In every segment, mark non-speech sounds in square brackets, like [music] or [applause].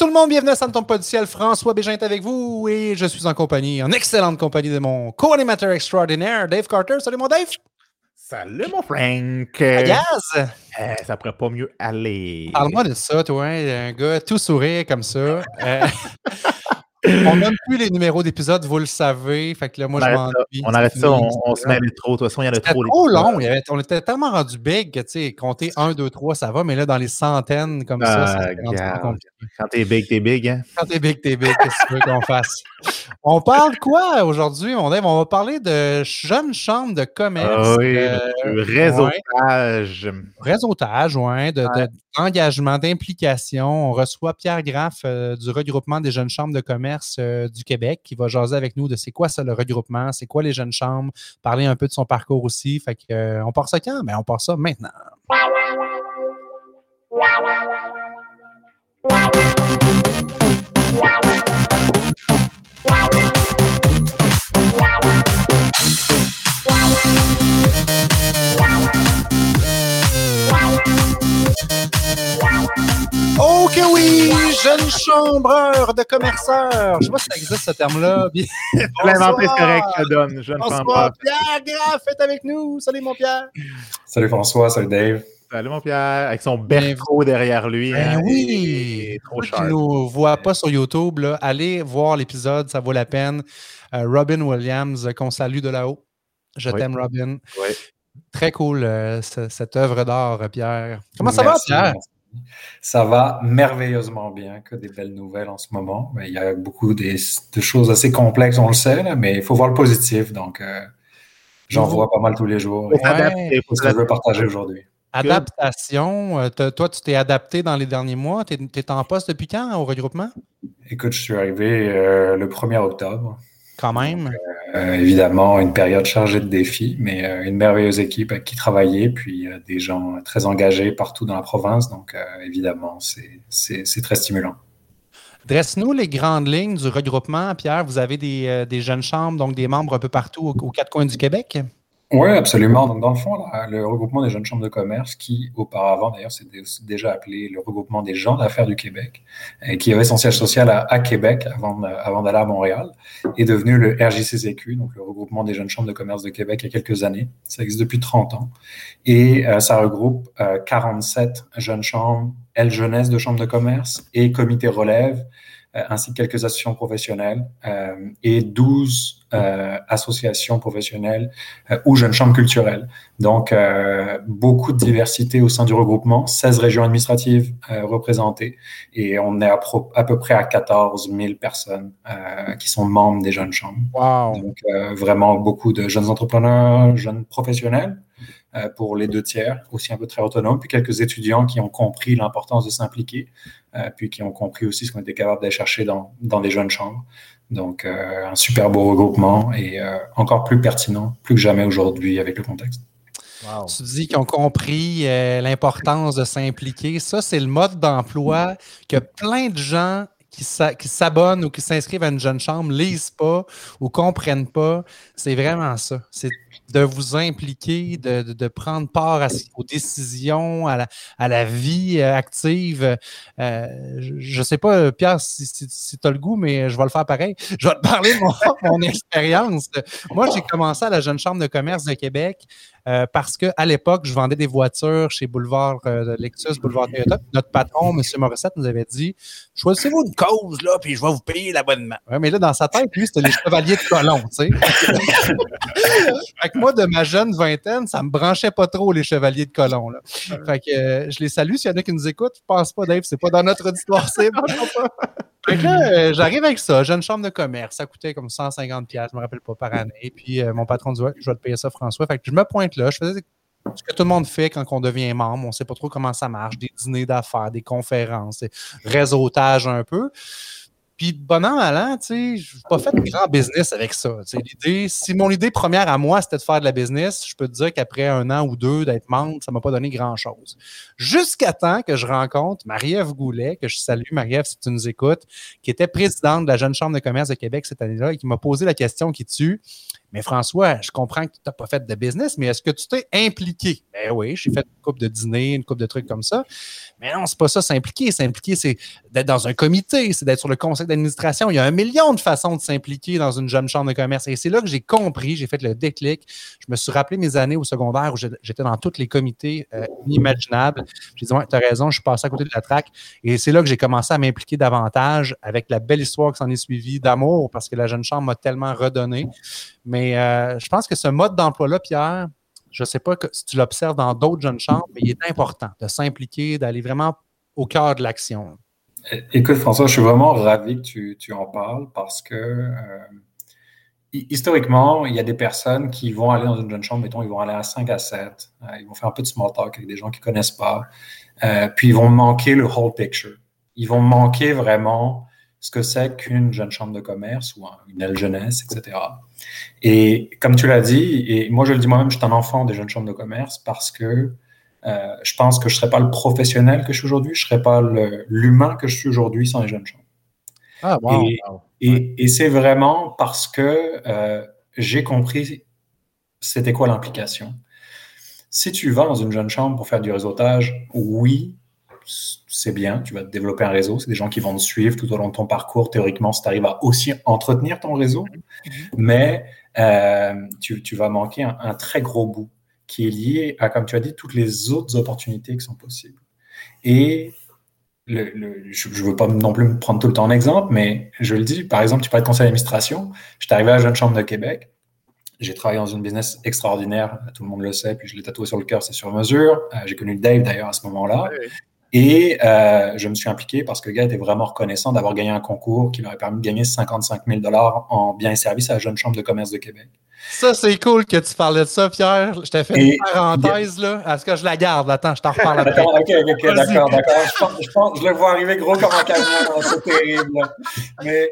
tout le monde, bienvenue à tombe pas du ciel. François Bégin est avec vous et je suis en compagnie, en excellente compagnie de mon co-animateur extraordinaire, Dave Carter. Salut mon Dave! Salut mon Frank! Gaz! Eh, ça pourrait pas mieux aller. Parle-moi de ça, toi, hein, un gars tout sourire comme ça. Euh, [laughs] on donne plus les numéros d'épisodes, vous le savez. Fait que là, moi, on je m'ennuie. on, arrête ça, on, on se mêle trop. De toute façon, il y en a trop. long. il y avait- on était tellement rendu big que, tu sais, compter 1, 2, 3, ça va, mais là, dans les centaines comme ça, ça Ah, rendu regarde. compliqué. Quand t'es big, t'es big, hein? Quand t'es big, t'es big, qu'est-ce que tu veux qu'on fasse? On parle quoi aujourd'hui, mon Dave? On va parler de jeunes chambres de commerce. Ah oui, euh, réseautage. réseautage, ouais, de- de- d'engagement, d'implication. On reçoit Pierre Graff euh, du regroupement des jeunes chambres de commerce euh, du Québec qui va jaser avec nous de c'est quoi ça le regroupement, c'est quoi les jeunes chambres, parler un peu de son parcours aussi. Fait que, on part ça quand? Ben, on part ça maintenant. Ok oui, jeune chambreur de commerceurs. Je sais pas si ça existe ce terme-là. [laughs] Je l'ai inventé, c'est correct, je donne. Je ne prends Bonsoir, pas. Pierre Graff est avec nous. Salut mon Pierre. Salut François, salut Dave. Salut mon Pierre, avec son berceau derrière lui. Ben hein, oui. il est Trop cher. ne nous voient pas sur YouTube, là, allez voir l'épisode, ça vaut la peine. Euh, Robin Williams, euh, qu'on salue de là-haut. Je Oui. t'aime, Robin. Oui. Très cool, euh, ce- cette œuvre d'art, Pierre. Comment ça Merci, va, Pierre? Ça va merveilleusement bien, que des belles nouvelles en ce moment. Mais il y a beaucoup des- de choses assez complexes, on le sait, là, mais il faut voir le positif. Donc, euh, j'en Mhm. vois pas mal tous les jours. Et faut C'est ce que je veux partager aujourd'hui. Adaptation. euh, toi, tu t'es adapté dans les derniers mois. Tu es, en poste depuis quand au regroupement? Écoute, je suis arrivé euh, le 1er octobre. Quand même. Euh, évidemment, une période chargée de défis, mais euh, une merveilleuse équipe avec qui travailler, puis euh, des gens très engagés partout dans la province. Donc, euh, évidemment, c'est- c'est c'est très stimulant. Dresse-nous les grandes lignes du regroupement, Pierre. Vous avez des, euh, des jeunes chambres, donc des membres un peu partout aux, aux quatre coins du Québec? Oui, absolument. Donc, dans le fond, là, le regroupement des jeunes chambres de commerce, qui auparavant, d'ailleurs, c'était déjà appelé le regroupement des gens d'affaires du Québec, euh, qui avait son siège social à, Québec avant, d'aller à Montréal, est devenu le RJCCQ, donc le regroupement des jeunes chambres de commerce de Québec, il y a quelques années. Ça existe depuis 30 ans. Et euh, ça regroupe euh, 47 jeunes chambres, L jeunesse de chambres de commerce et comité relève, ainsi que quelques associations professionnelles euh, et 12 euh, associations professionnelles euh, ou jeunes chambres culturelles. Donc, euh, beaucoup de diversité au sein du regroupement, 16 régions administratives euh, représentées et on est à, pro- à peu près à 14 000 personnes euh, qui sont membres des jeunes chambres. Wow. Donc, euh, vraiment beaucoup de jeunes entrepreneurs, jeunes professionnels euh, pour les deux tiers, aussi un peu très autonomes, puis quelques étudiants qui ont compris l'importance de s'impliquer, euh, puis qui ont compris aussi ce qu'on était capable d'aller chercher dans, dans des jeunes chambres. Donc, euh, un super beau regroupement et euh, encore plus pertinent, plus que jamais aujourd'hui avec le contexte. Wow. Tu dis qu'ils ont compris euh, l'importance de s'impliquer. Ça, c'est le mode d'emploi que plein de gens qui s'abonnent ou qui s'inscrivent à une jeune chambre lisent pas ou comprennent pas. C'est vraiment ça. C'est de vous impliquer, de, de- de prendre part à, aux décisions, à la, à la vie euh, active. Euh, je ne sais pas, Pierre, si, si, tu as le goût, mais je vais le faire pareil. Je vais te parler de mon, [laughs] mon expérience. Moi, j'ai commencé à la Jeune Chambre de commerce de Québec euh, parce qu'à l'époque, je vendais des voitures chez Boulevard euh, Lexus, Boulevard Toyota. Notre patron, M. Morissette, nous avait dit Choisissez-vous une cause, là, puis je vais vous payer l'abonnement. Ouais, mais là, dans sa tête, lui, c'était les chevaliers de colon, tu sais. [laughs] fait que moi, de ma jeune vingtaine, ça me branchait pas trop, les chevaliers de colon. Là. Fait que euh, je les salue. S'il y en a qui nous écoutent, je pense pas, Dave, c'est pas dans notre auditoire, c'est bon. Euh, j'arrive avec ça, jeune chambre de commerce. Ça coûtait comme 150 pièces, je me rappelle pas par année. Puis euh, mon patron dit je vais te payer ça, François. Fait que je me pointe là, je faisais ce que tout le monde fait quand on devient membre. On sait pas trop comment ça marche, des dîners d'affaires, des conférences, des réseautage un peu. Puis, bon an, mal an, tu sais, je n'ai pas fait de grand business avec ça. L'idée, si mon idée première à moi, c'était de faire de la business, je peux te dire qu'après un an ou deux d'être membre, ça ne m'a pas donné grand-chose. Jusqu'à temps que je rencontre Marie-Ève Goulet, que je salue, Marie-Ève, si tu nous écoutes, qui était présidente de la Jeune Chambre de commerce de Québec cette année-là et qui m'a posé la question qui tue. Mais François, je comprends que tu n'as pas fait de business, mais est-ce que tu t'es impliqué? Ben oui, j'ai fait une coupe de dîner, une coupe de trucs comme ça. Mais non, c'est pas ça, s'impliquer. S'impliquer, c'est d'être dans un comité, c'est d'être sur le conseil d'administration. Il y a un million de façons de s'impliquer dans une jeune chambre de commerce. Et c'est là que j'ai compris, j'ai fait le déclic. Je me suis rappelé mes années au secondaire où j'étais dans tous les comités euh, inimaginables. J'ai dit, ouais, tu as raison, je suis passé à côté de la traque. Et c'est là que j'ai commencé à m'impliquer davantage avec la belle histoire qui s'en est suivie d'amour parce que la jeune chambre m'a tellement redonné. Mais euh, je pense que ce mode d'emploi-là, Pierre, je ne sais pas si tu l'observes dans d'autres jeunes chambres, mais il est important de s'impliquer, d'aller vraiment au cœur de l'action. Écoute, François, je suis vraiment ravi que tu, en parles parce que euh, historiquement, il y a des personnes qui vont aller dans une jeune chambre, mettons, ils vont aller à 5 à 7, euh, ils vont faire un peu de small talk avec des gens qu'ils ne connaissent pas, puis ils vont manquer le whole picture. Ils vont manquer vraiment ce que c'est qu'une jeune chambre de commerce ou une aile jeunesse, etc. Et comme tu l'as dit, et moi je le dis moi-même, je suis un enfant des jeunes chambres de commerce parce que euh, je pense que je ne serais pas le professionnel que je suis aujourd'hui, je ne serais pas l'humain que je suis aujourd'hui sans les jeunes chambres. Ah, wow, et, et, c'est vraiment parce que euh, j'ai compris c'était quoi l'implication. Si tu vas dans une jeune chambre pour faire du réseautage, oui, c'est bien, tu vas développer un réseau, c'est des gens qui vont te suivre tout au long de ton parcours. Théoriquement, si tu arrives à aussi entretenir ton réseau, mhm. mais euh, tu, vas manquer un, très gros bout qui est lié à, comme tu as dit, toutes les autres opportunités qui sont possibles. Et je ne veux pas non plus me prendre tout le temps en exemple, mais je le dis, par exemple, tu parlais de conseil d'administration. J'étais arrivé à la Jeune Chambre de Québec. J'ai travaillé dans une business extraordinaire, tout le monde le sait, puis je l'ai tatoué sur le cœur, c'est sur mesure. Euh, j'ai connu Dave d'ailleurs à ce moment-là. Et euh, je me suis impliqué parce que le gars était vraiment reconnaissant d'avoir gagné un concours qui lui aurait permis de gagner 55 000 en biens et services à la Jeune Chambre de commerce de Québec. Ça, c'est cool que tu parlais de ça, Pierre. Je t'ai fait une parenthèse, là. Est-ce que je la garde? Attends, je t'en reparle après. D'accord, ok, ok, d'accord, d'accord. Je, pense, je, le vois arriver gros comme un camion. C'est terrible. Mais,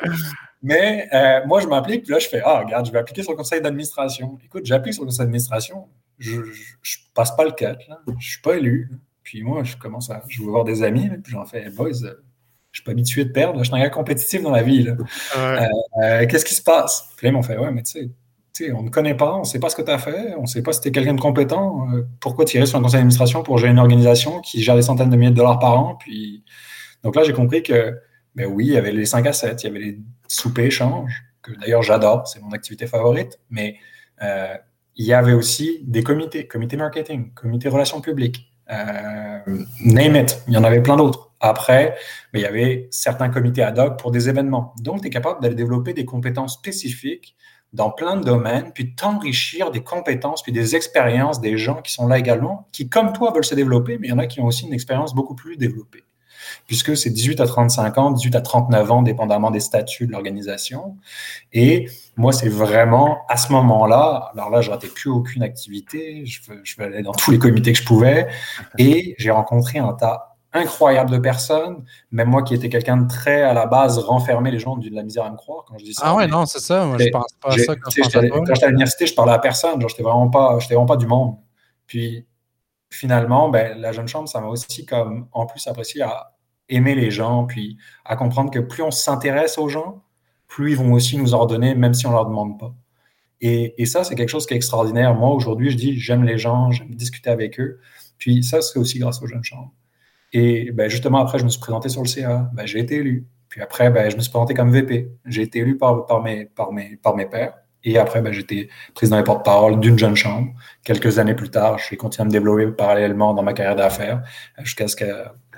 mais euh, moi, je m'applique, puis là, je fais Ah, regarde, je vais appliquer sur le conseil d'administration. Écoute, j'applique sur le conseil d'administration. Je ne passe pas le 4, là. Je ne suis pas élu. Puis moi, je commence à. Je veux voir des amis, puis j'en fais, boys, euh, je suis pas habitué de perdre. Je suis un gars compétitif dans la vie. Euh, euh, qu'est-ce qui se passe? Puis là, ils m'ont fait, ouais, mais tu sais, on ne connaît pas, on ne sait pas ce que tu as fait, on ne sait pas si tu es quelqu'un de compétent. pourquoi tirer sur un conseil d'administration pour gérer une organisation qui gère des centaines de milliers de dollars par an? Puis... Donc là, j'ai compris que, ben oui, il y avait les 5 à 7, il y avait les soupers échanges, que d'ailleurs j'adore, c'est mon activité favorite, mais il y avait aussi des comités, comité marketing, comité relations publiques, name it, il y en avait plein d'autres. Après, mais il y avait certains comités ad hoc pour des événements. Donc, tu es capable d'aller développer des compétences spécifiques dans plein de domaines, puis t'enrichir des compétences, puis des expériences des gens qui sont là également, qui, comme toi, veulent se développer, mais il y en a qui ont aussi une expérience beaucoup plus développée puisque c'est 18 à 35 ans, 18 à 39 ans, dépendamment des statuts de l'organisation. Et moi, c'est vraiment à ce moment-là, alors là, je ratais plus aucune activité, je, je vais aller dans tous les comités que je pouvais, et j'ai rencontré un tas incroyable de personnes, même moi qui étais quelqu'un de très à la base renfermé, les gens de la misère à me croire quand je dis ça. Ah ouais, non, c'est ça, moi je pense pas à ça quand, j'étais à l'université, je parlais à personne, genre j'étais vraiment pas, j'étais vraiment pas du monde. Puis finalement, ben, la jeune chambre, ça m'a aussi comme en plus apprécié à aimer les gens, puis à comprendre que plus on s'intéresse aux gens, plus ils vont aussi nous ordonner, même si on leur demande pas. Et, ça, c'est quelque chose qui est extraordinaire. Moi, aujourd'hui, je dis, j'aime les gens, j'aime discuter avec eux. Puis ça, c'est aussi grâce aux jeunes chambres. Et ben, justement, après, je me suis présenté sur le CA. Ben, j'ai été élu. Puis après, ben, je me suis présenté comme VP. J'ai été élu par, par, mes, par, mes, par mes pairs. Et après, ben, j'étais président et porte-parole d'une jeune chambre. Quelques années plus tard, je vais continuer à me développer parallèlement dans ma carrière d'affaires jusqu'à ce que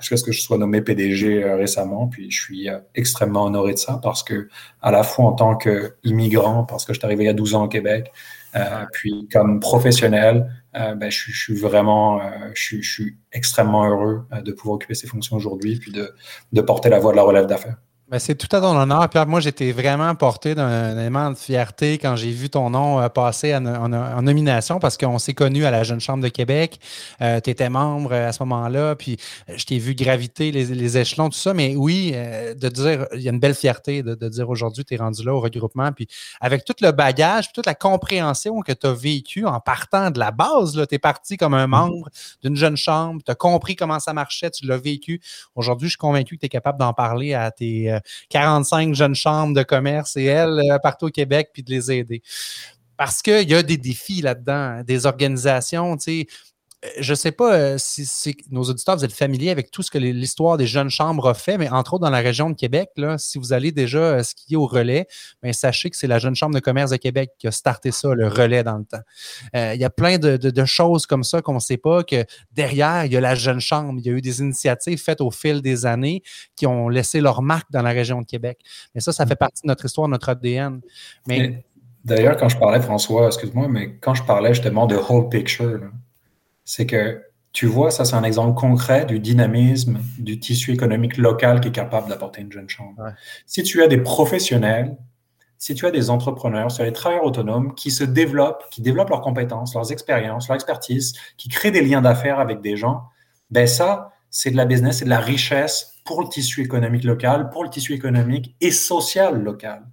jusqu'à ce que je sois nommé PDG euh, récemment. Puis je suis euh, extrêmement honoré de ça parce que, à la fois en tant qu'immigrant, parce que je suis arrivé il y a 12 ans au Québec, euh, puis comme professionnel, ben, je, suis vraiment, je, suis extrêmement heureux de pouvoir occuper ces fonctions aujourd'hui, puis de, de porter la voix de la relève d'affaires. Ben, c'est tout à ton honneur, Pierre. Moi, j'étais vraiment porté d'un élément de fierté quand j'ai vu ton nom euh, passer en, nomination parce qu'on s'est connus à la Jeune Chambre de Québec. Euh, tu étais membre euh, à ce moment-là, puis je t'ai vu graviter les, échelons, tout ça. Mais oui, de dire, il y a une belle fierté de, dire aujourd'hui, tu es rendu là au regroupement. Puis avec tout le bagage, toute la compréhension que tu as vécu en partant de la base, tu es parti comme un mm-hmm. membre d'une jeune chambre, tu as compris comment ça marchait, tu l'as vécu. Aujourd'hui, je suis convaincu que tu es capable d'en parler à tes 45 jeunes chambres de commerce et elles euh, partout au Québec, puis de les aider. parce qu'il y a des défis là-dedans, des organisations, tu sais, je ne sais pas euh, si, nos auditeurs, vous êtes familiers avec tout ce que l'histoire des jeunes chambres a fait, mais entre autres dans la région de Québec, là, si vous allez déjà euh, skier au relais, bien, sachez que c'est la Jeune Chambre de commerce de Québec qui a starté ça, le relais dans le temps. Il y a plein de, choses comme ça qu'on ne sait pas, que derrière, il y a la Jeune Chambre. Il y a eu des initiatives faites au fil des années qui ont laissé leur marque dans la région de Québec. Mais ça, ça fait partie de notre histoire, notre ADN. Mais, D'ailleurs, quand je parlais, François, excuse-moi, mais quand je parlais justement de whole picture, c'est que tu vois, ça c'est un exemple concret du dynamisme du tissu économique local qui est capable d'apporter une jeune chambre. Si tu as des professionnels, si tu as des entrepreneurs, si tu as des travailleurs autonomes qui se développent, qui développent leurs compétences, leurs expériences, leur expertise, qui créent des liens d'affaires avec des gens, ben ça, c'est de la business, c'est de la richesse pour le tissu économique local, pour le tissu économique et social local.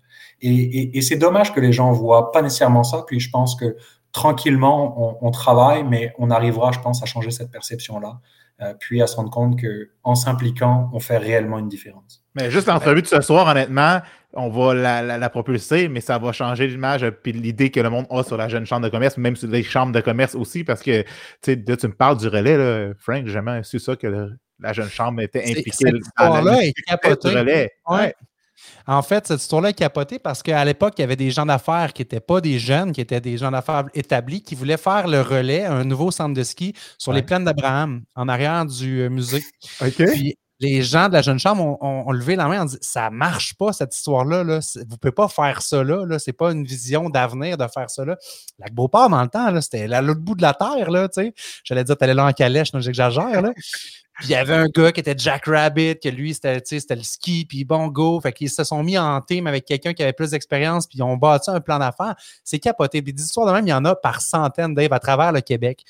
Et, et c'est dommage que les gens voient pas nécessairement ça. Puis je pense que tranquillement, on, travaille, mais on arrivera, je pense, à changer cette perception-là. Euh, puis à se rendre compte qu'en s'impliquant, on fait réellement une différence. Mais juste l'entrevue de ce soir, honnêtement, on va la, propulser, mais ça va changer l'image puis l'idée que le monde a sur la jeune chambre de commerce, même sur les chambres de commerce aussi, parce que tu me parles du relais, là, Frank, j'ai jamais su ça que la jeune chambre était impliquée dans le relais. Ouais. En fait, cette histoire-là est capotée parce qu'à l'époque, il y avait des gens d'affaires qui n'étaient pas des jeunes, qui étaient des gens d'affaires établis, qui voulaient faire le relais à un nouveau centre de ski sur les plaines d'Abraham, en arrière du euh, musée. Puis les gens de la jeune chambre ont, levé la main en disant Ça marche pas, cette histoire-là. Là. Vous ne pouvez pas faire ça là. Ce n'est pas une vision d'avenir de faire ça là. La Beauport, dans le temps, c'était à l'autre bout de la terre. J'allais dire, tu allais là en calèche, j'exagère. Puis il y avait un gars qui était Jack Rabbit, que lui, c'était, le ski, puis bon, go. Fait qu'ils se sont mis en team avec quelqu'un qui avait plus d'expérience, puis ils ont bâti un plan d'affaires. C'est capoté. Des histoires de même, il y en a par centaines, Dave, à travers le Québec.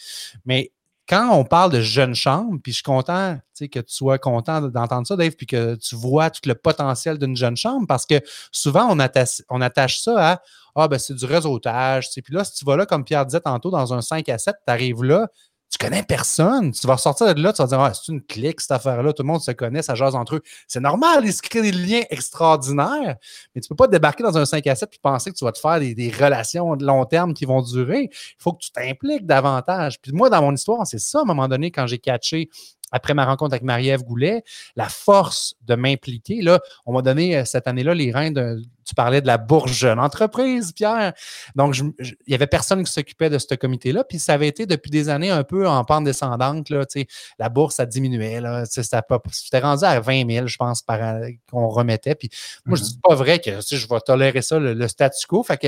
Mais quand on parle de jeune chambre, puis je suis content que tu sois content d'entendre ça, Dave, puis que tu vois tout le potentiel d'une jeune chambre, parce que souvent, on attache, on attache ça à Ah, ben c'est du réseautage. Puis là, si tu vas là, comme Pierre disait tantôt, dans un 5 à 7, tu arrives là, tu connais personne. Tu vas ressortir de là, tu vas dire, ah, c'est une clique, cette affaire-là. Tout le monde se connaît, ça jase entre eux. C'est normal, ils se créent des liens extraordinaires, mais tu ne peux pas débarquer dans un 5 à 7 et penser que tu vas te faire des, relations de long terme qui vont durer. Il faut que tu t'impliques davantage. Puis moi, dans mon histoire, c'est ça, à un moment donné, quand j'ai catché après ma rencontre avec Marie-Ève Goulet, la force de m'impliquer. Là, on m'a donné euh, cette année-là les reins de, tu parlais de la bourse jeune entreprise, Pierre. Donc, il n'y avait personne qui s'occupait de ce comité-là. Puis ça avait été depuis des années un peu en pente descendante. Là, la bourse, ça diminuait. C'était rendu à 20 000, je pense, par qu'on remettait. Puis moi, je ne mm-hmm. dis pas vrai que je vais tolérer ça, le, statu quo. Fait que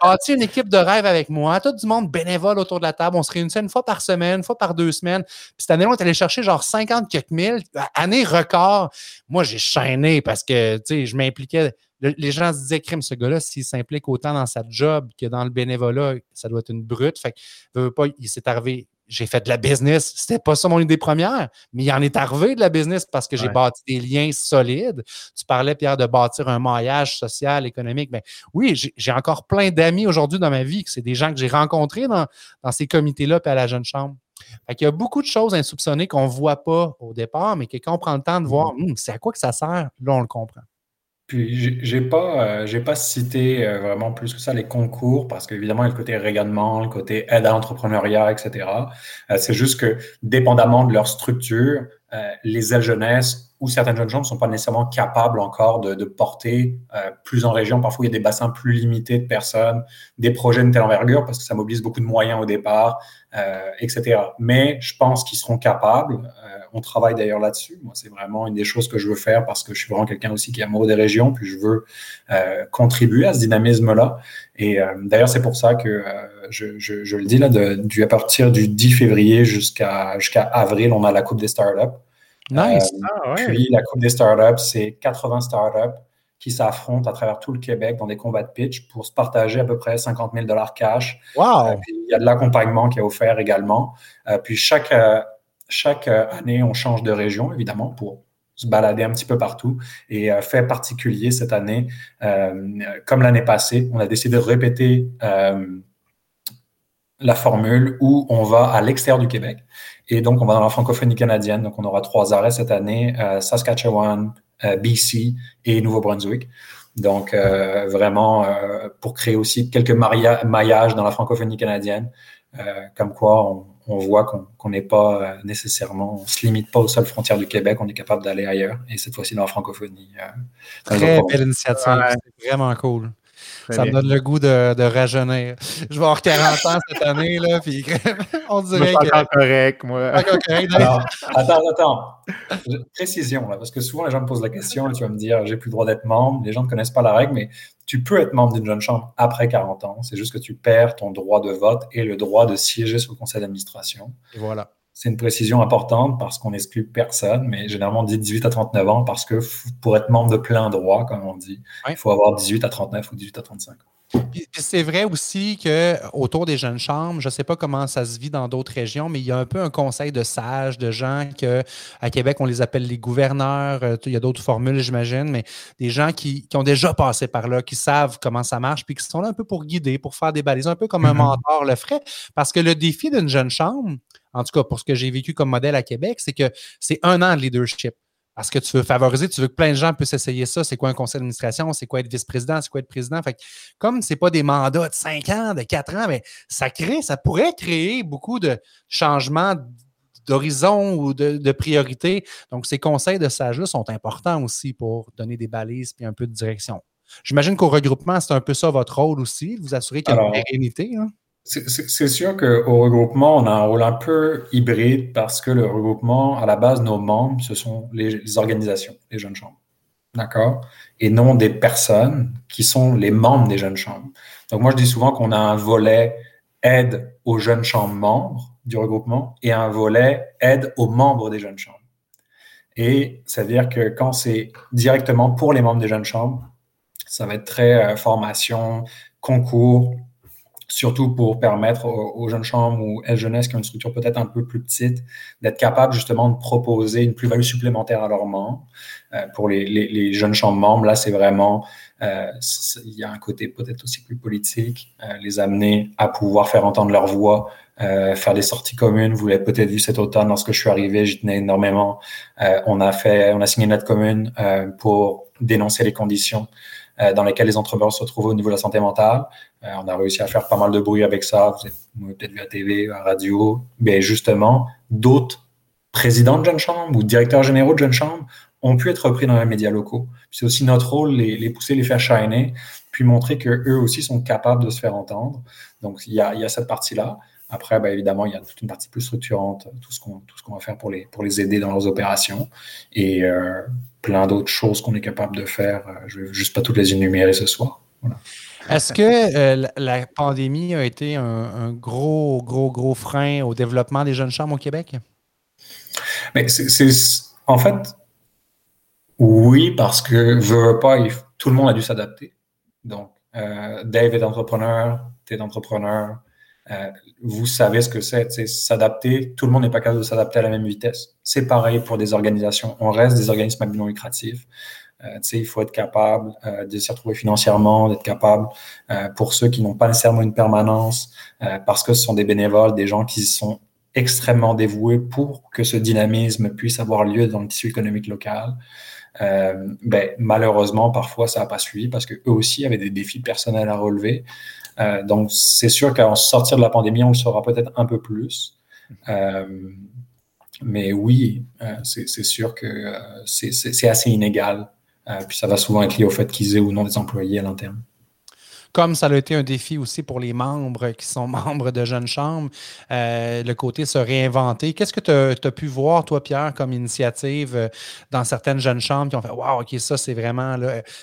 as une équipe de rêve avec moi, tout du monde bénévole autour de la table. On se réunissait une fois par semaine, une fois par deux semaines. Puis cette année-là, on est allé chercher genre 50 quelques mille, année record. Moi, j'ai chaîné parce que je m'impliquais les gens se disaient, crime, ce gars-là, s'il s'implique autant dans sa job que dans le bénévolat, ça doit être une brute. Fait que, pas, il s'est arrivé, j'ai fait de la business. C'était pas ça mon idée première, mais il en est arrivé de la business parce que j'ai bâti des liens solides. Tu parlais, Pierre, de bâtir un maillage social, économique. Ben, oui, j'ai encore plein d'amis aujourd'hui dans ma vie, que c'est des gens que j'ai rencontrés dans, ces comités-là et à la Jeune Chambre. Fait il y a beaucoup de choses insoupçonnées qu'on ne voit pas au départ, mais que quand on prend le temps de voir, mm-hmm. hum, c'est à quoi que ça sert, là, on le comprend. Puis j'ai pas, euh, j'ai pas cité euh, vraiment plus que ça les concours parce qu'évidemment il y a le côté rayonnement, le côté aide à l'entrepreneuriat, etc. Euh, c'est juste que dépendamment de leur structure, les ailes jeunesse ou certaines jeunes gens ne sont pas nécessairement capables encore de, de porter plus en région. Parfois il y a des bassins plus limités de personnes, des projets de telle envergure parce que ça mobilise beaucoup de moyens au départ, etc. Mais je pense qu'ils seront capables on travaille d'ailleurs là-dessus. Moi, c'est vraiment une des choses que je veux faire parce que je suis vraiment quelqu'un aussi qui est amoureux des régions, puis je veux euh, contribuer à ce dynamisme-là. Et euh, d'ailleurs, c'est pour ça que euh, je, le dis là, du, à partir du 10 février jusqu'à jusqu'à avril, on a la Coupe des startups. Nice. Ah, Puis la Coupe des startups, c'est 80 startups qui s'affrontent à travers tout le Québec dans des combats de pitch pour se partager à peu près 50 000 dollars cash. Wow. il y a de l'accompagnement qui est offert également. puis chaque chaque euh, année, on change de région, évidemment, pour se balader un petit peu partout. Et euh, fait particulier cette année, euh, comme l'année passée, on a décidé de répéter la formule où on va à l'extérieur du Québec. Et donc, on va dans la francophonie canadienne. Donc, on aura trois arrêts cette année, Saskatchewan, BC et Nouveau-Brunswick. Donc, vraiment, pour créer aussi quelques maillages dans la francophonie canadienne, comme quoi on, on voit qu'on n'est pas euh, nécessairement, on se limite pas aux seules frontières du Québec, on est capable d'aller ailleurs, et cette fois-ci dans la francophonie. Euh, Très belle initiative, c'est vraiment cool ça me donne le goût de, de, rajeunir. Je vais avoir 40 ans cette année, là, puis [laughs] on dirait moi, je suis encore correct, moi. attends, attends. Précision, là, parce que souvent, les gens me posent la question, tu vas me dire, j'ai plus le droit d'être membre. Les gens ne connaissent pas la règle, mais tu peux être membre d'une jeune chambre après 40 ans. C'est juste que tu perds ton droit de vote et le droit de siéger sur le conseil d'administration. Voilà. C'est une précision importante parce qu'on n'exclut personne, mais généralement on dit 18 à 39 ans parce que pour être membre de plein droit, comme on dit, il faut avoir 18 à 39 ou 18 à 35 ans. C'est vrai aussi que autour des jeunes chambres, je ne sais pas comment ça se vit dans d'autres régions, mais il y a un peu un conseil de sages, de gens que à Québec, on les appelle les gouverneurs. Euh, il y a d'autres formules, j'imagine, mais des gens qui, ont déjà passé par là, qui savent comment ça marche, puis qui sont là un peu pour guider, pour faire des balises, un peu comme un mm-hmm. mentor le ferait. Parce que le défi d'une jeune chambre, en tout cas pour ce que j'ai vécu comme modèle à Québec, c'est que c'est un an de leadership. Parce que tu veux favoriser, tu veux que plein de gens puissent essayer ça. C'est quoi un conseil d'administration? C'est quoi être vice-président? C'est quoi être président? Fait que, comme ce n'est pas des mandats de 5 ans, de 4 ans, mais ça crée, ça pourrait créer beaucoup de changements d'horizon ou de, de priorité. Donc, ces conseils de sagesse sont importants aussi pour donner des balises et un peu de direction. J'imagine qu'au regroupement, c'est un peu ça votre rôle aussi, vous assurer qu'il y a une pérennité. Hein? C'est sûr qu'au regroupement, on a un rôle un peu hybride parce que le regroupement, à la base, nos membres, ce sont les, organisations, les jeunes chambres. D'accord? Et non des personnes qui sont les membres des jeunes chambres. Donc, moi, je dis souvent qu'on a un volet aide aux jeunes chambres membres du regroupement et un volet aide aux membres des jeunes chambres. Et ça veut dire que quand c'est directement pour les membres des jeunes chambres, ça va être très euh, formation, concours, surtout pour permettre aux, jeunes chambres ou elles jeunesse qui ont une structure peut-être un peu plus petite d'être capables justement de proposer une plus-value supplémentaire à leurs membres. Euh, pour les, les, les, jeunes chambres membres, là, c'est vraiment, euh, il y a un côté peut-être aussi plus politique, euh, les amener à pouvoir faire entendre leur voix, euh, faire des sorties communes. Vous l'avez peut-être vu cet automne lorsque je suis arrivé, j'y tenais énormément. Euh, on a fait, on a signé une lettre commune pour dénoncer les conditions euh, dans lesquels les entrepreneurs se retrouvent au niveau de la santé mentale. Euh, on a réussi à faire pas mal de bruit avec ça. Vous avez peut-être vu à TV, à radio. Mais justement, d'autres présidents de jeunes chambres ou directeurs généraux de jeunes chambres ont pu être repris dans les médias locaux. C'est aussi notre rôle, les, pousser, les faire shiner, puis montrer qu'eux aussi sont capables de se faire entendre. Donc, il y a, cette partie-là. Après, ben, évidemment, il y a toute une partie plus structurante, tout ce qu'on va faire pour les, pour les aider dans leurs opérations. Et euh, plein d'autres choses qu'on est capable de faire. Euh, je ne vais juste pas toutes les énumérer ce soir. Est-ce que euh, la pandémie a été un, gros, gros, gros frein au développement des jeunes chambres au Québec? Mais c'est, en fait, oui, parce que veux pas, tout le monde a dû s'adapter. Donc, euh, Dave est entrepreneur, tu es entrepreneur, euh, vous savez ce que c'est, s'adapter. Tout le monde n'est pas capable de s'adapter à la même vitesse. C'est pareil pour des organisations. On reste des organismes non lucratifs. Euh, il faut être capable euh, de s'y retrouver financièrement, d'être capable, euh, pour ceux qui n'ont pas nécessairement une permanence, euh, parce que ce sont des bénévoles, des gens qui sont extrêmement dévoués pour que ce dynamisme puisse avoir lieu dans le tissu économique local. Euh, ben, malheureusement, parfois, ça n'a pas suivi parce qu'eux aussi avaient des défis personnels à relever. Euh, donc, c'est sûr qu'en sortir de la pandémie, on le saura peut-être un peu plus. Euh, mais oui, c'est sûr que c'est assez inégal. puis ça va souvent être lié au fait qu'ils aient ou non des employés à l'interne comme ça a été un défi aussi pour les membres qui sont [laughs] membres de Jeunes Chambres, euh, le côté se réinventer. Qu'est-ce que tu as, pu voir, toi, Pierre, comme initiative euh, dans certaines Jeunes Chambres qui ont fait Waouh, OK, ça, c'est vraiment,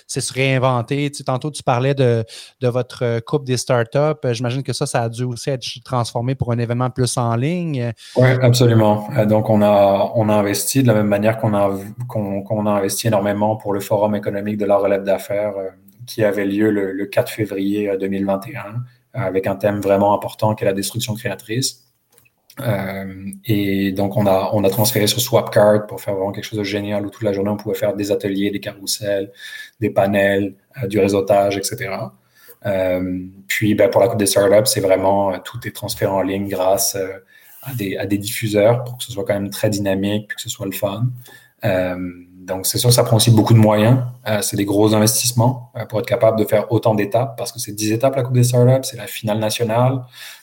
c'est se réinventer. Tu tantôt, tu parlais de, votre coupe des startups. J'imagine que ça, ça a dû aussi être transformé pour un événement plus en ligne. Oui, absolument. Euh, donc, on a, on a investi de la même manière qu'on a, qu'on a investi énormément pour le Forum économique de la relève d'affaires qui avait lieu le, 4 février 2021, euh, avec un thème vraiment important qui est la destruction créatrice. Euh, et donc, on a, on a transféré sur Swapcard pour faire vraiment quelque chose de génial où toute la journée, on pouvait faire des ateliers, des carousels, des panels, euh, du réseautage, etc. puis, ben, pour la Coupe des startups, c'est vraiment tout est transféré en ligne grâce à, des, à des diffuseurs pour que ce soit quand même très dynamique que ce soit le fun. Donc, c'est sûr que ça prend aussi beaucoup de moyens. Euh, c'est des gros investissements euh, pour être capable de faire autant d'étapes parce que c'est 10 étapes la Coupe des startups, c'est la finale nationale.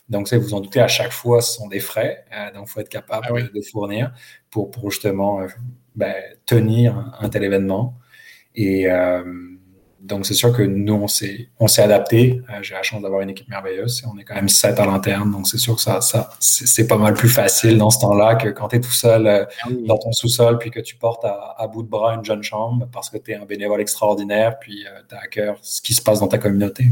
Donc, vous en doutez, à chaque fois, ce sont des frais. donc, il faut être capable ah de, fournir pour, pour justement ben, tenir un, un, tel événement. Et donc, c'est sûr que nous, on s'est, on s'est adapté. Euh, j'ai la chance d'avoir une équipe merveilleuse. On est quand même sept à l'interne. Donc, c'est sûr que ça, ça c'est, pas mal plus facile dans ce temps-là que quand tu es tout seul euh, ah dans ton sous-sol puis que tu portes à, bout de bras une jeune chambre parce que tu es un bénévole extraordinaire puis euh, tu as à cœur ce qui se passe dans ta communauté.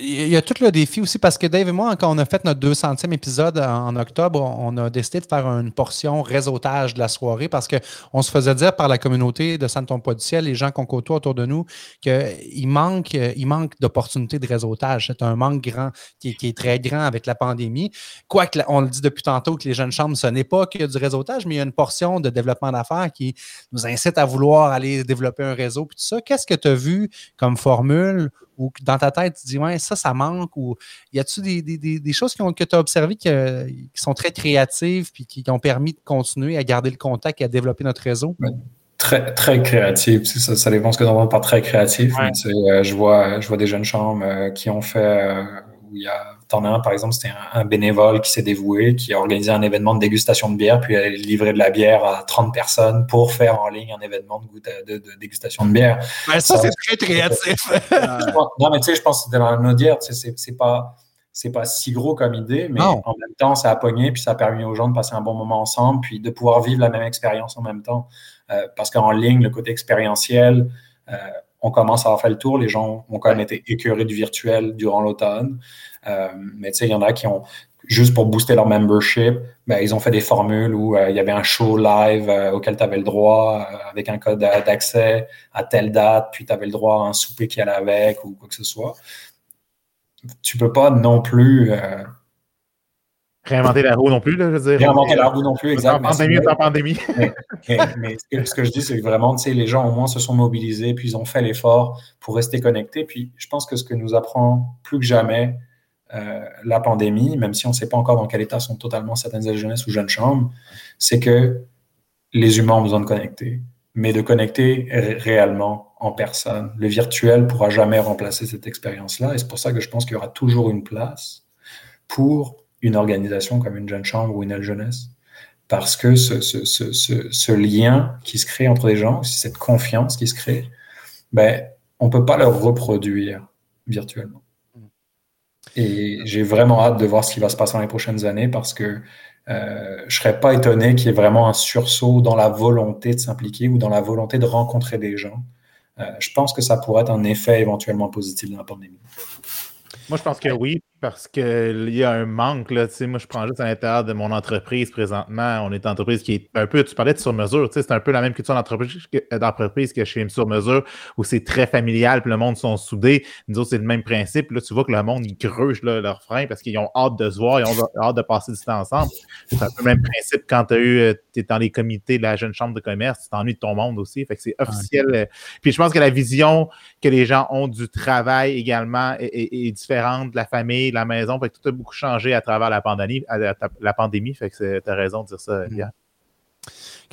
Il y a tout le défi aussi parce que Dave et moi, quand on a fait notre 200e épisode en octobre, on a décidé de faire une portion réseautage de la soirée parce qu'on se faisait dire par la communauté de Santon Pas du Ciel, les gens qu'on côtoie autour de nous, qu'il manque, il manque d'opportunités de réseautage. C'est un manque grand qui, est très grand avec la pandémie. Quoique, on le dit depuis tantôt que les jeunes chambres, ce n'est pas que du réseautage, mais il y a une portion de développement d'affaires qui nous incite à vouloir aller développer un réseau. Puis tout ça, qu'est-ce que tu as vu comme formule ou dans ta tête, tu dis, ouais, ça, ça manque, ou y a-tu des, des, des, choses qui ont, que tu as observées qui, sont très créatives puis qui, ont permis de continuer à garder le contact et à développer notre réseau? Très, très créatif. Ça, ça dépend ce que entends par très créatif. Euh, je, vois, je vois des jeunes chambres euh, qui ont fait, euh, où il y a T'en as un, par exemple, c'était un, bénévole qui s'est dévoué, qui a organisé un événement de dégustation de bière, puis a livré de la bière à 30 personnes pour faire en ligne un événement de, de, dégustation de bière. ça, c'est très créatif. [laughs] non, mais tu sais, je pense que c'était dans la dire, c'est pas c'est pas si gros comme idée, mais en même temps, ça a pogné, puis ça a permis aux gens de passer un bon moment ensemble, puis de pouvoir vivre la même expérience en même temps. Euh, parce qu'en ligne, le côté expérientiel, euh, on commence à avoir fait le tour. Les gens ont quand même été écœurés du virtuel durant l'automne. Euh, mais tu sais, il y en a qui ont, juste pour booster leur membership, ben, ils ont fait des formules où euh, il y avait un show live euh, auquel tu avais le droit avec un code d'accès à telle date, puis tu avais le droit à un souper qui allait avec ou quoi que ce soit. Tu peux pas non plus Réinventer la roue non plus, là, je veux dire. Réinventer la roue non plus, exactement. En pandémie, en [laughs] pandémie. mais, ce, que, je dis, c'est que vraiment, tu sais, les gens au moins se sont mobilisés, puis ils ont fait l'effort pour rester connectés. Puis je pense que ce que nous apprend plus que jamais euh, la pandémie, même si on ne sait pas encore dans quel état sont totalement certaines aides jeunesse ou jeunes chambres, c'est que les humains ont besoin de connecter, mais de connecter réellement en personne. Le virtuel pourra jamais remplacer cette expérience-là, et c'est pour ça que je pense qu'il y aura toujours une place pour une organisation comme une jeune chambre ou une aile jeunesse. Parce que ce, lien qui se crée entre les gens, cette confiance qui se crée, ben, on ne peut pas le reproduire virtuellement. Et j'ai vraiment hâte de voir ce qui va se passer dans les prochaines années parce que euh, je ne serais pas étonné qu'il y ait vraiment un sursaut dans la volonté de s'impliquer ou dans la volonté de rencontrer des gens. Euh, je pense que ça pourrait être un effet éventuellement positif dans la pandémie. Moi, je pense que oui parce qu'il y a un manque. Là, moi, je prends juste à l'intérieur de mon entreprise présentement. On est une entreprise qui est un peu, tu parlais de sur-mesure, c'est un peu la même culture d'entreprise que, que chez Sur-mesure, où c'est très familial, puis le monde sont soudés. Nous autres, c'est le même principe. Là, tu vois que le monde, ils gruge leurs freins parce qu'ils ont hâte de se voir, ils ont hâte de passer du temps ensemble. C'est un peu le même principe quand tu eu, euh, es dans les comités de la jeune chambre de commerce, tu t'ennuies de ton monde aussi. Fait que c'est officiel. Euh. Puis je pense que la vision que les gens ont du travail également est différente de la famille la maison. Fait que tout a beaucoup changé à travers la pandémie. La pandémie fait que tu as raison de dire ça, mm.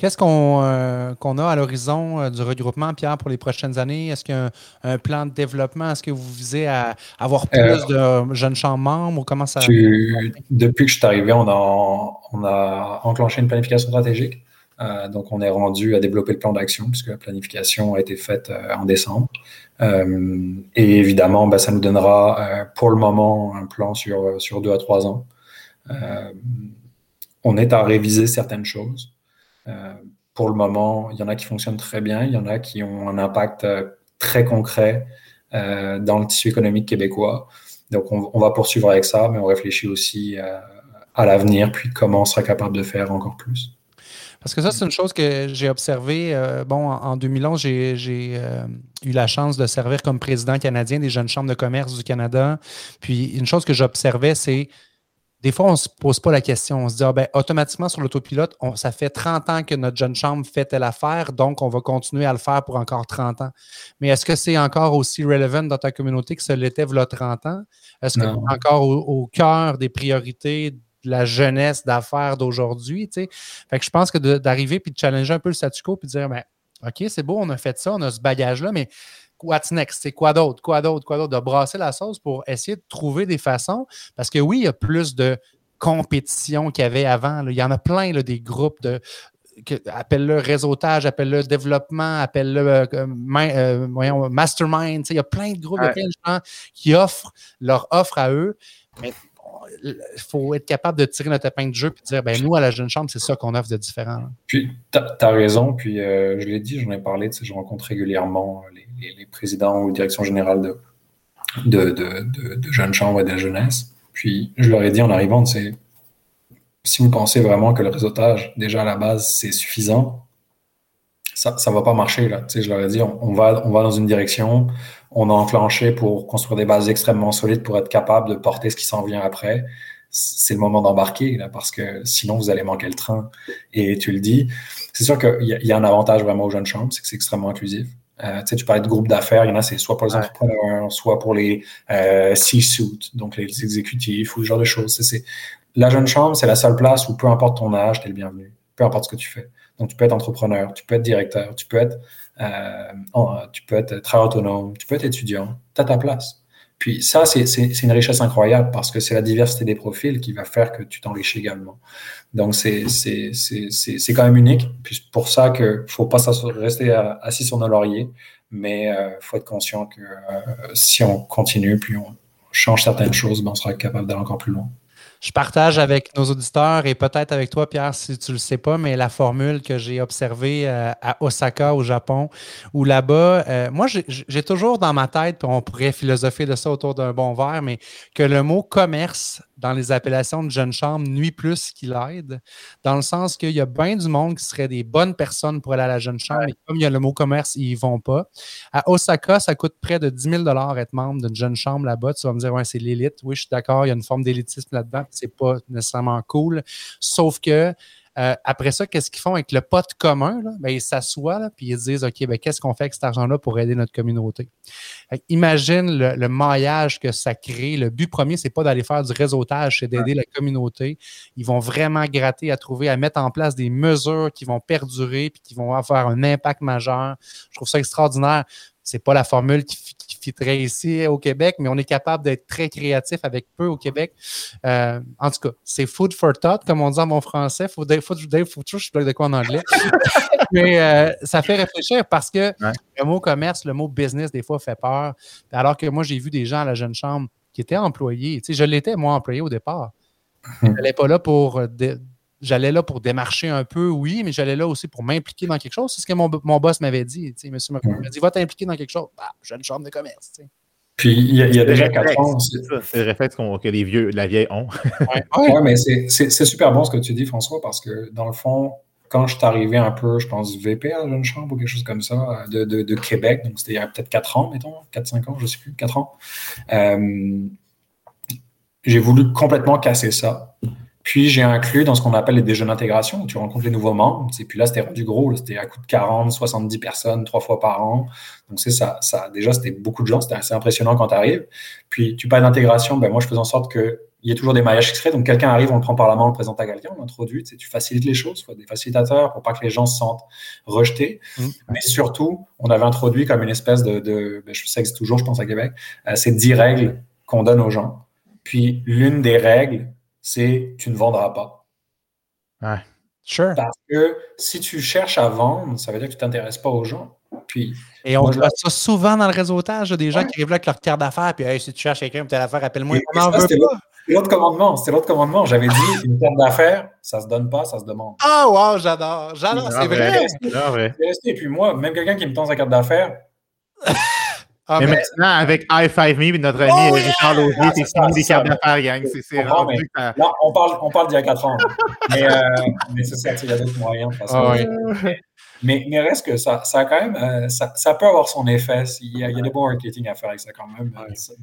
Qu'est-ce qu'on euh, a à l'horizon euh, du regroupement, Pierre, pour les prochaines années? Est-ce qu'il y a un, plan de développement? Est-ce que vous visez à avoir plus euh, de jeunes chambres membres? Ou comment ça... depuis que je suis arrivé, on a, on a enclenché une planification stratégique. Donc, on est rendu à développer le plan d'action puisque la planification a été faite en décembre. Euh, et évidemment, bah, ça nous donnera euh, pour le moment un plan sur, deux à trois ans. Euh, on est à réviser certaines choses. pour le moment, il y en a qui fonctionnent très bien, il y en a qui ont un impact très concret dans le tissu économique québécois. Donc, on, va poursuivre avec ça, mais on réfléchit aussi à l'avenir, puis comment on sera capable de faire encore plus. Parce que ça, c'est une chose que j'ai observée. Euh, bon, en, 2011, j'ai euh, eu la chance de servir comme président canadien des jeunes chambres de commerce du Canada. Puis une chose que j'observais, c'est des fois, on ne se pose pas la question. On se dit, ah, ben, automatiquement, sur l'autopilote, ça fait 30 ans que notre jeune chambre fait telle affaire, donc on va continuer à le faire pour encore 30 ans. Mais est-ce que c'est encore aussi relevant dans ta communauté que ce l'était il y a 30 ans? Est-ce que c'est encore au, cœur des priorités la jeunesse d'affaires d'aujourd'hui. Fait que je pense que d'arriver puis de challenger un peu le statu quo puis de dire ben, OK, c'est beau, on a fait ça, on a ce bagage-là, mais what's next? C'est quoi d'autre? Quoi d'autre? Quoi d'autre? De brasser la sauce pour essayer de trouver des façons. Parce que oui, il y a plus de compétition qu'il y avait avant. Il y en a plein, là, des groupes de. appelle-le réseautage, appelle-le développement, appelle-le euh, euh, mastermind. Il y a plein de groupes, de gens qui offrent leur offre à eux. Mais il faut être capable de tirer notre épingle de jeu et dire ben nous, à la Jeune Chambre, c'est ça qu'on offre de différent. Puis, tu as, raison. Puis, euh, je l'ai dit, j'en ai parlé. Je rencontre régulièrement les, présidents ou directions générales de, de, de, de, Jeunes Chambres et de la jeunesse. Puis, je leur ai dit en arrivant, c'est si vous pensez vraiment que le réseautage, déjà à la base, c'est suffisant, ça ne va pas marcher. Là. je leur ai dit, on, va, on va dans une direction, on a enclenché pour construire des bases extrêmement solides pour être capable de porter ce qui s'en vient après. C'est le moment d'embarquer, là, parce que sinon, vous allez manquer le train. Et tu le dis, c'est sûr qu'il y, y, a un avantage vraiment aux jeunes chambres, c'est que c'est extrêmement inclusif. Euh, tu parlais de groupe d'affaires, il y en a, c'est soit pour les entrepreneurs, soit pour les euh, C-suits, donc les exécutifs ou ce genre de choses. C'est, la jeune chambre, c'est la seule place où peu importe ton âge, tu es le bienvenu, peu importe ce que tu fais. Donc, tu peux être entrepreneur, tu peux être directeur, tu peux être, euh, tu peux être très autonome, tu peux être étudiant, tu as ta place. Puis ça, c'est une richesse incroyable parce que c'est la diversité des profils qui va faire que tu t'enrichis également. Donc, c'est quand même unique. Puis pour ça qu'il ne faut pas rester assis sur nos lauriers, mais euh, faut être conscient que euh, si on continue, puis on change certaines choses, ben, on sera capable d'aller encore plus loin. Je partage avec nos auditeurs et peut-être avec toi, Pierre, si tu ne le sais pas, mais la formule que j'ai observée euh, à Osaka, au Japon, où là-bas, euh, moi, j'ai toujours dans ma tête, puis on pourrait philosopher de ça autour d'un bon verre, mais que le mot commerce dans les appellations de jeune chambre nuit plus qu'il aide, dans le sens qu'il y a bien du monde qui serait des bonnes personnes pour aller à la jeune chambre, mais comme il y a le mot commerce, ils ne vont pas. À Osaka, ça coûte près de 10 000 être membre d'une jeune chambre là-bas. Tu vas me dire, ouais, c'est l'élite. Oui, je suis d'accord, il y a une forme d'élitisme là-dedans, c'est pas nécessairement cool. Sauf que euh, après ça, qu'est-ce qu'ils font avec le pote commun? Ben, ils s'assoient et ils disent OK, ben, qu'est-ce qu'on fait avec cet argent-là pour aider notre communauté? imagine le, maillage que ça crée. Le but premier, c'est pas d'aller faire du réseautage, c'est d'aider la communauté. Ils vont vraiment gratter à trouver, à mettre en place des mesures qui vont perdurer et qui vont avoir un impact majeur. Je trouve ça extraordinaire. C'est pas la formule qui, fitterait ici au Québec, mais on est capable d'être très créatif avec peu au Québec. Euh, en tout cas, c'est food for thought, comme on dit en bon français. Faut, faut, faut, faut, je de quoi en anglais. [laughs] mais euh, ça fait réfléchir parce que le mot commerce, le mot business, des fois, fait peur. Alors que moi, j'ai vu des gens à la jeune chambre qui étaient employés. Tu sais, je l'étais, moi, employé au départ. Je n'allais pas là pour j'allais là pour démarcher un peu, oui, mais j'allais là aussi pour m'impliquer dans quelque chose. C'est ce que mon, boss m'avait dit. Monsieur m'a dit Va t'impliquer dans quelque chose. Bah, j'ai une chambre de commerce. Puis il y a, déjà quatre ans. C'est le réflexe que les vieux, la vieille ont. oui, [laughs] ouais, mais c'est super bon ce que tu dis, François, parce que dans le fond, quand je suis arrivé un peu, je pense, VP à la jeune chambre ou quelque chose comme ça, de, de, Québec, donc c'était il y a peut-être 4 ans, mettons, 4-5 ans, je ne sais plus, 4 ans, euh, j'ai voulu complètement casser ça. Puis j'ai inclus dans ce qu'on appelle les déjeuners d'intégration, où tu rencontres les nouveaux membres. Et puis là, c'était du gros, c'était à coup de 40, 70 personnes, trois fois par an. Donc c'est ça, ça, déjà, c'était beaucoup de gens, c'était assez impressionnant quand tu arrives. Puis tu parles d'intégration, ben moi, je fais en sorte qu'il y ait toujours des maillages extraits. Donc quelqu'un arrive, on le prend par la main, on le présente à quelqu'un, on l'introduit. Tu, facilites les choses, faut des facilitateurs pour pas que les gens se sentent rejetés. Mmh. Mais surtout, on avait introduit comme une espèce de, de ben, je sais que c'est toujours, je pense à Québec, euh, c'est 10 règles qu'on donne aux gens. Puis l'une des règles, c'est tu ne vendras pas. Ouais. Sure. Parce que si tu cherches à vendre, ça veut dire que tu ne t'intéresses pas aux gens. Puis, et on voit ça souvent dans le réseautage, des gens qui arrivent là avec leur carte d'affaires, puis si tu cherches quelqu'un pour telle affaire, appelle-moi. C'était l'autre commandement. C'était l'autre commandement. J'avais dit une carte d'affaires, ça ne se donne pas, ça se demande. Ah, oh, wow, j'adore. J'adore, c'est vrai. vrai. Et puis moi, même quelqu'un qui me tend sa carte d'affaires, ah, mais, maintenant, avec i5Me, notre ami oh, Richard Laugier, t'es signé des cartes d'affaires, gang. C'est rendu Là, on parle, on parle d'il y a 4 ans. mais, euh, mais c'est ça, il y a d'autres moyens. Ah, [laughs] mais, mais reste que ça, ça a quand même, euh, ça, ça, peut avoir son effet. Il y, a, il y a des bons marketing à faire avec ça quand même,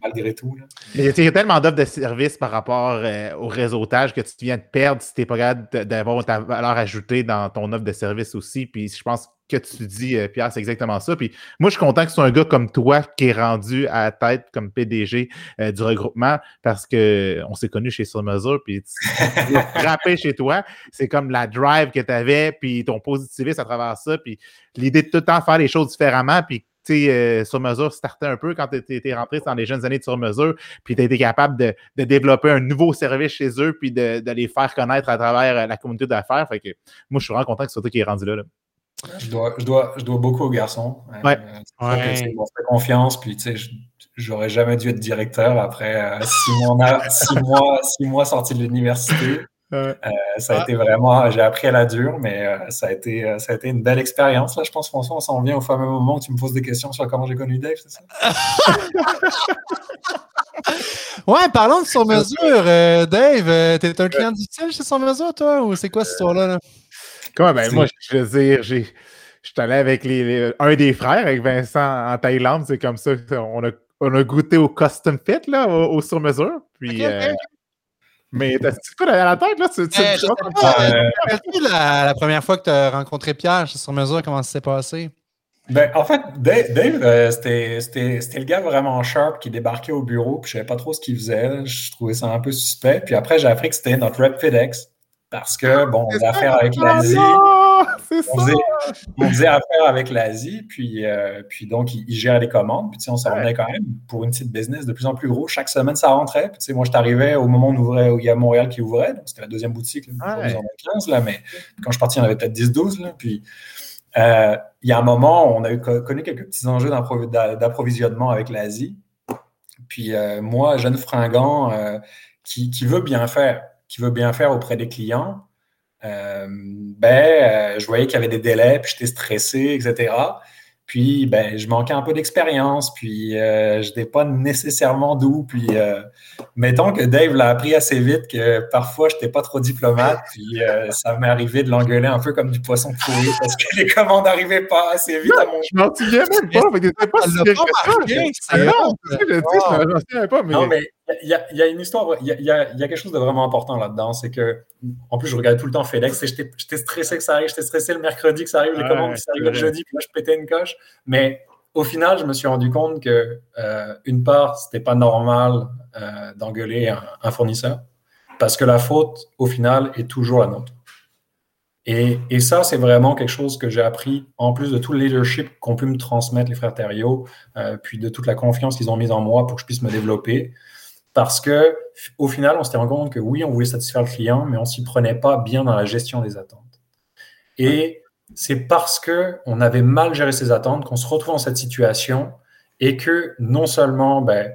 malgré tout. Là. Il y a tellement d'offres de services par rapport euh, au réseautage que tu viens de perdre si tu n'es pas capable d'avoir ta valeur ajoutée dans ton offre de service aussi. Puis je pense que tu dis, euh, Pierre, c'est exactement ça. Puis moi, je suis content que ce soit un gars comme toi qui est rendu à la tête comme PDG euh, du regroupement parce qu'on s'est connus chez Sur Mesure, puis tu [laughs] chez toi. C'est comme la drive que tu avais, puis ton positivisme à travers ça, puis l'idée de tout le temps faire les choses différemment, puis euh, sur mesure startait un peu quand tu étais rentré dans les jeunes années de sur mesure, puis tu été capable de, développer un nouveau service chez eux, puis de, les faire connaître à travers euh, la communauté d'affaires. Fait que moi, je suis vraiment content que ce soit toi qui est rendu là. Je, dois, je, dois, je dois beaucoup aux garçons. Ouais. Euh, fait confiance, puis tu sais, j'aurais jamais dû être directeur après [laughs] six, mois, six, mois, six mois sorti de l'université. Euh, ça a été vraiment, j'ai appris à la dure, mais euh, ça, a été, euh, ça a été une belle expérience. Là, je pense, François, on s'en vient au fameux moment où tu me poses des questions sur comment j'ai connu Dave, c'est ça? [laughs] ouais, parlons de Sur Mesure. Dave, t'es un client difficile chez Sur Mesure, toi, ou c'est quoi cette histoire-là? Comment? Ben, moi, je veux dire, j'ai. Je suis allé avec les, un des frères, avec Vincent en Thaïlande. C'est comme ça. On a, on a goûté au custom fit, là, au, sur mesure. Puis, mais t'as quoi à la tête, là? Tu, tu, eh, euh, la, la, première fois que tu as rencontré Pierre sur mesure, comment ça s'est passé? Ben, en fait, Dave, euh, c'était le gars vraiment sharp qui débarquait au bureau, puis je savais pas trop ce qu'il faisait. Je trouvais ça un peu suspect. Puis après, j'ai appris que c'était notre rep FedEx. Parce que, bon, on affaire avec l'Asie. On, faisait affaire avec l'Asie, puis, euh, puis donc, il, gère les commandes. Puis, on s'en revenait quand même pour une petite business de plus en plus gros. Chaque semaine, ça rentrait. Puis, moi, je t'arrivais au moment où, ouvrait, où il y a Montréal qui ouvrait. C'était la deuxième boutique, là, ouais. 15, là, mais quand je suis parti, il y en avait peut-être 10-12. Puis, euh, il y a un moment, on a eu, connu quelques petits enjeux d'approvisionnement avec l'Asie. Puis, euh, moi, jeune fringant qui, qui veut bien faire, qui veut bien faire auprès des clients, euh, ben, euh, je voyais qu'il y avait des délais, puis j'étais stressé, etc. Puis, ben, je manquais un peu d'expérience, puis euh, je n'étais pas nécessairement doux. Puis, euh, mettons que Dave l'a appris assez vite que parfois, je n'étais pas trop diplomate, puis euh, ça m'est arrivé de l'engueuler un peu comme du poisson pourri parce que les commandes n'arrivaient pas assez vite à mon Je m'en souviens même pas, mais pas si bien que Non, mais il y, a une histoire, il y a, quelque chose de vraiment important là-dedans, c'est que, en plus, je regardais tout le temps FedEx, j'étais stressé que ça arrive, j'étais stressé le mercredi que ça arrive, les commandes, que ça arrive le jeudi, puis là, je pétais une coche. Mais au final, je me suis rendu compte que, euh, une part, c'était pas normal euh, d'engueuler un, fournisseur, parce que la faute, au final, est toujours la nôtre. Et, et ça, c'est vraiment quelque chose que j'ai appris, en plus de tout le leadership qu'ont pu me transmettre les frères Thériault, euh, puis de toute la confiance qu'ils ont mise en moi pour que je puisse me développer. Parce que, au final, on s'était rendu compte que oui, on voulait satisfaire le client, mais on s'y prenait pas bien dans la gestion des attentes. Et c'est parce que on avait mal géré ses attentes qu'on se retrouve dans cette situation et que non seulement, ben,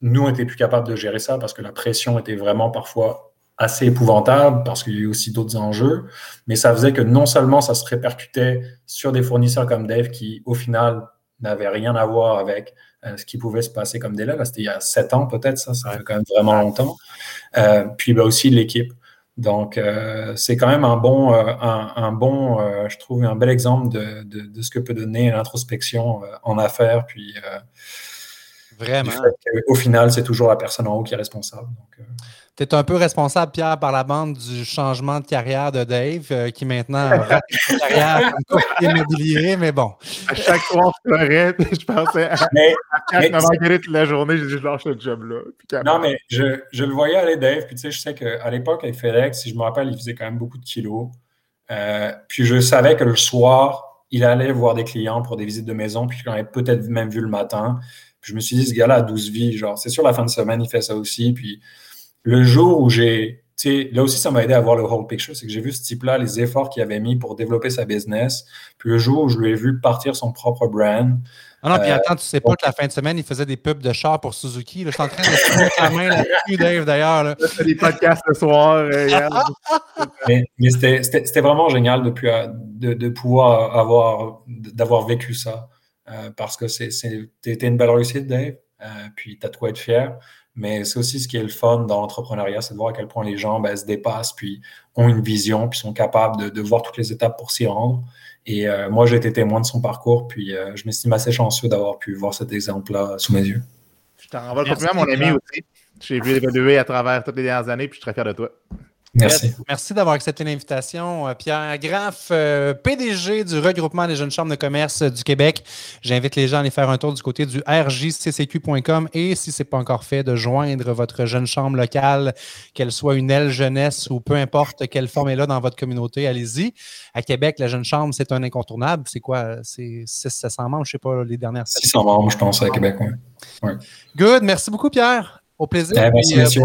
nous, on était plus capables de gérer ça parce que la pression était vraiment parfois assez épouvantable parce qu'il y a eu aussi d'autres enjeux, mais ça faisait que non seulement ça se répercutait sur des fournisseurs comme Dave qui, au final, n'avaient rien à voir avec euh, ce qui pouvait se passer comme délai. C'était il y a sept ans peut-être, ça, ça fait quand même vraiment longtemps. Euh, puis ben, aussi l'équipe. Donc, euh, c'est quand même un bon, un, bon je trouve, un bel exemple de, de, ce que peut donner l'introspection en affaires. Puis, Vraiment. Au final, c'est toujours la personne en haut qui est responsable. Donc, tu es un peu responsable, Pierre, par la bande du changement de carrière de Dave, euh, qui maintenant [laughs] a raté sa carrière comme immobilier, mais bon. À chaque fois, je pleurais, [laughs] je pensais à, mais, Pierre mais, toute la journée, j'ai dit, je lâche ce job-là. Non, mais je, je, le voyais aller, Dave, puis tu sais, je sais qu'à l'époque, avec FedEx, si je me rappelle, il faisait quand même beaucoup de kilos. Euh, puis je savais que le soir, il allait voir des clients pour des visites de maison, puis j'en avais peut-être même vu le matin. Puis je me suis dit, ce gars-là a 12 vies, genre, c'est sûr, la fin de semaine, il fait ça aussi, puis le jour où j'ai, là aussi, ça m'a aidé à voir le whole picture, c'est que j'ai vu ce type-là, les efforts qu'il avait mis pour développer sa business. Puis le jour où je lui ai vu partir son propre brand. Ah non, puis euh, attends, tu sais pas que la fin de semaine, il faisait des pubs de char pour Suzuki. je suis en train de mettre la main là-dessus, Dave, d'ailleurs. [laughs] C'est des podcasts ce soir. Euh, [laughs] mais, c'était vraiment génial de, de, de pouvoir avoir, d'avoir vécu ça. Euh, parce que c'était une belle réussite, Dave. puis tu as de quoi être fier. Mais c'est aussi ce qui est le fun dans l'entrepreneuriat, c'est de voir à quel point les gens ben, se dépassent, puis ont une vision, puis sont capables de, voir toutes les étapes pour s'y rendre. Et euh, moi, j'ai été témoin de son parcours, puis euh, je m'estime assez chanceux d'avoir pu voir cet exemple-là sous mes yeux. Je t'en renvoie le compliment, mon ami aussi. J'ai vu évoluer à travers toutes les dernières années, puis je suis très fier de toi. Merci. Merci d'avoir accepté l'invitation. Euh, Pierre Graff, euh, PDG du regroupement des jeunes chambres de commerce du Québec. J'invite les gens à aller faire un tour du côté du rjccq.com et si ce n'est pas encore fait, de joindre votre jeune chambre locale, qu'elle soit une aile jeunesse ou peu importe quelle forme elle a dans votre communauté, allez-y. À Québec, la jeune chambre, c'est un incontournable. C'est quoi? C'est 600 membres, je ne sais pas, les dernières 600 membres, je pense, à Québec, oui. Ouais. Good. Merci beaucoup, Pierre. Au plaisir. Merci, Puis, euh, monsieur.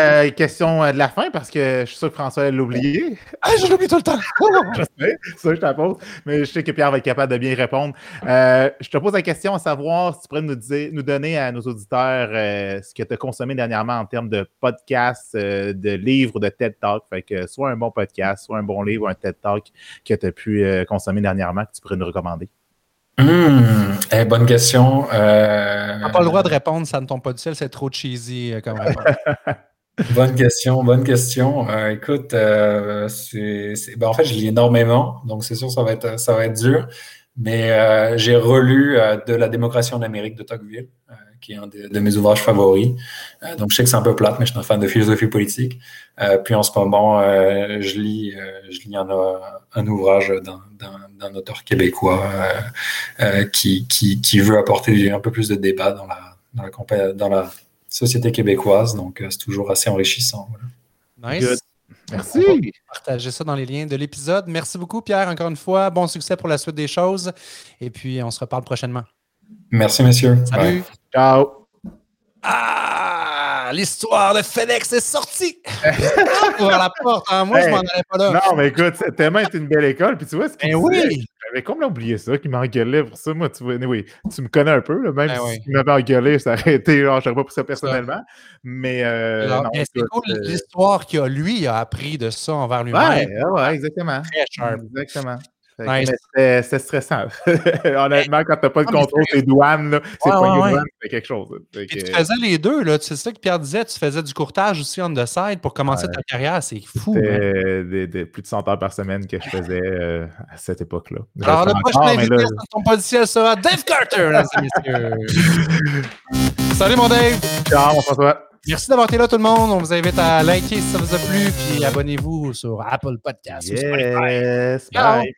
euh, une question euh, de la fin parce que je suis sûr que François l'a oublié. Ah, je l'oublie tout le temps. [laughs] je sais, ça je te la pose, mais je sais que Pierre va être capable de bien répondre. Euh, je te pose la question à savoir si tu pourrais nous, dire, nous donner à nos auditeurs euh, ce que tu as consommé dernièrement en termes de podcasts, euh, de livres, de TED Talk. Fait que soit un bon podcast, soit un bon livre ou un TED Talk que tu as pu euh, consommer dernièrement que tu pourrais nous recommander. Hmm, eh, bonne question. Euh, Tu n'as pas le droit de répondre, ça ne tombe pas du ciel, c'est trop cheesy euh, comme réponse. [laughs] Bonne question, bonne question. Euh, écoute, euh, c'est, c'est- ben, en fait, je lis énormément, donc c'est sûr ça va être, ça va être dur. Mais euh, j'ai relu euh, De la démocratie en Amérique de Tocqueville, euh, qui est un de, de mes ouvrages favoris. Euh, donc je sais que c'est un peu plate, mais je suis un fan de philosophie politique. Euh, puis en ce moment, euh, je lis, euh, je lis un, un ouvrage d'un, d'un, d'un auteur québécois euh, euh, qui, qui, qui veut apporter un peu plus de débat dans la, dans la, compé- dans la société québécoise. Donc, euh, c'est toujours assez enrichissant. voilà. Nice. Good. Merci. Partagez ça dans les liens de l'épisode. Merci beaucoup, Pierre, encore une fois. Bon succès pour la suite des choses. Et puis, on se reparle prochainement. Merci, messieurs. Bye. Salut. Ciao. Ah, l'histoire de FedEx est sortie. [laughs] Ouvre la porte. hein. Moi, je Hey. m'en allais pas là. Non, mais écoute, c'est tellement été une belle école. Puis tu vois, ce qu'il Ben oui. J'avais complètement oublié ça, qu'il m'engueulait pour ça. Moi, tu vois, anyway, tu me connais un peu, là, même Ben oui. si tu m'avais engueulé, ça aurait été, genre, je n'aurais pas pris ça personnellement. Mais, euh, Alors, non, mais c'est écoute, cool euh, l'histoire qu'il a, lui, a appris de ça envers lui-même. Ouais, ouais, ouais, exactement. Très sharp. Exactement. C'était- C'était stressant. [laughs] Honnêtement, quand t'as pas de contrôle c'est- des douanes, là, c'est Ouais, ouais, ouais. douane, c'est quelque chose. là. Que, tu faisais les deux, là. C'est ça que Pierre disait. Tu faisais du courtage aussi on the side pour commencer Ouais. ta carrière. C'est fou. hein. C'était des, des- plus de 100 heures par semaine que je faisais euh, à cette époque-là. Alors, le prochain invité, là- pas du ciel, sera Dave Carter, messieurs. Salut, mon Dave. Ciao, mon François. Merci d'avoir été là, tout le monde. On vous invite à liker si ça vous a plu, puis abonnez-vous sur Apple Podcasts. ou Spotify. Yes. Bye.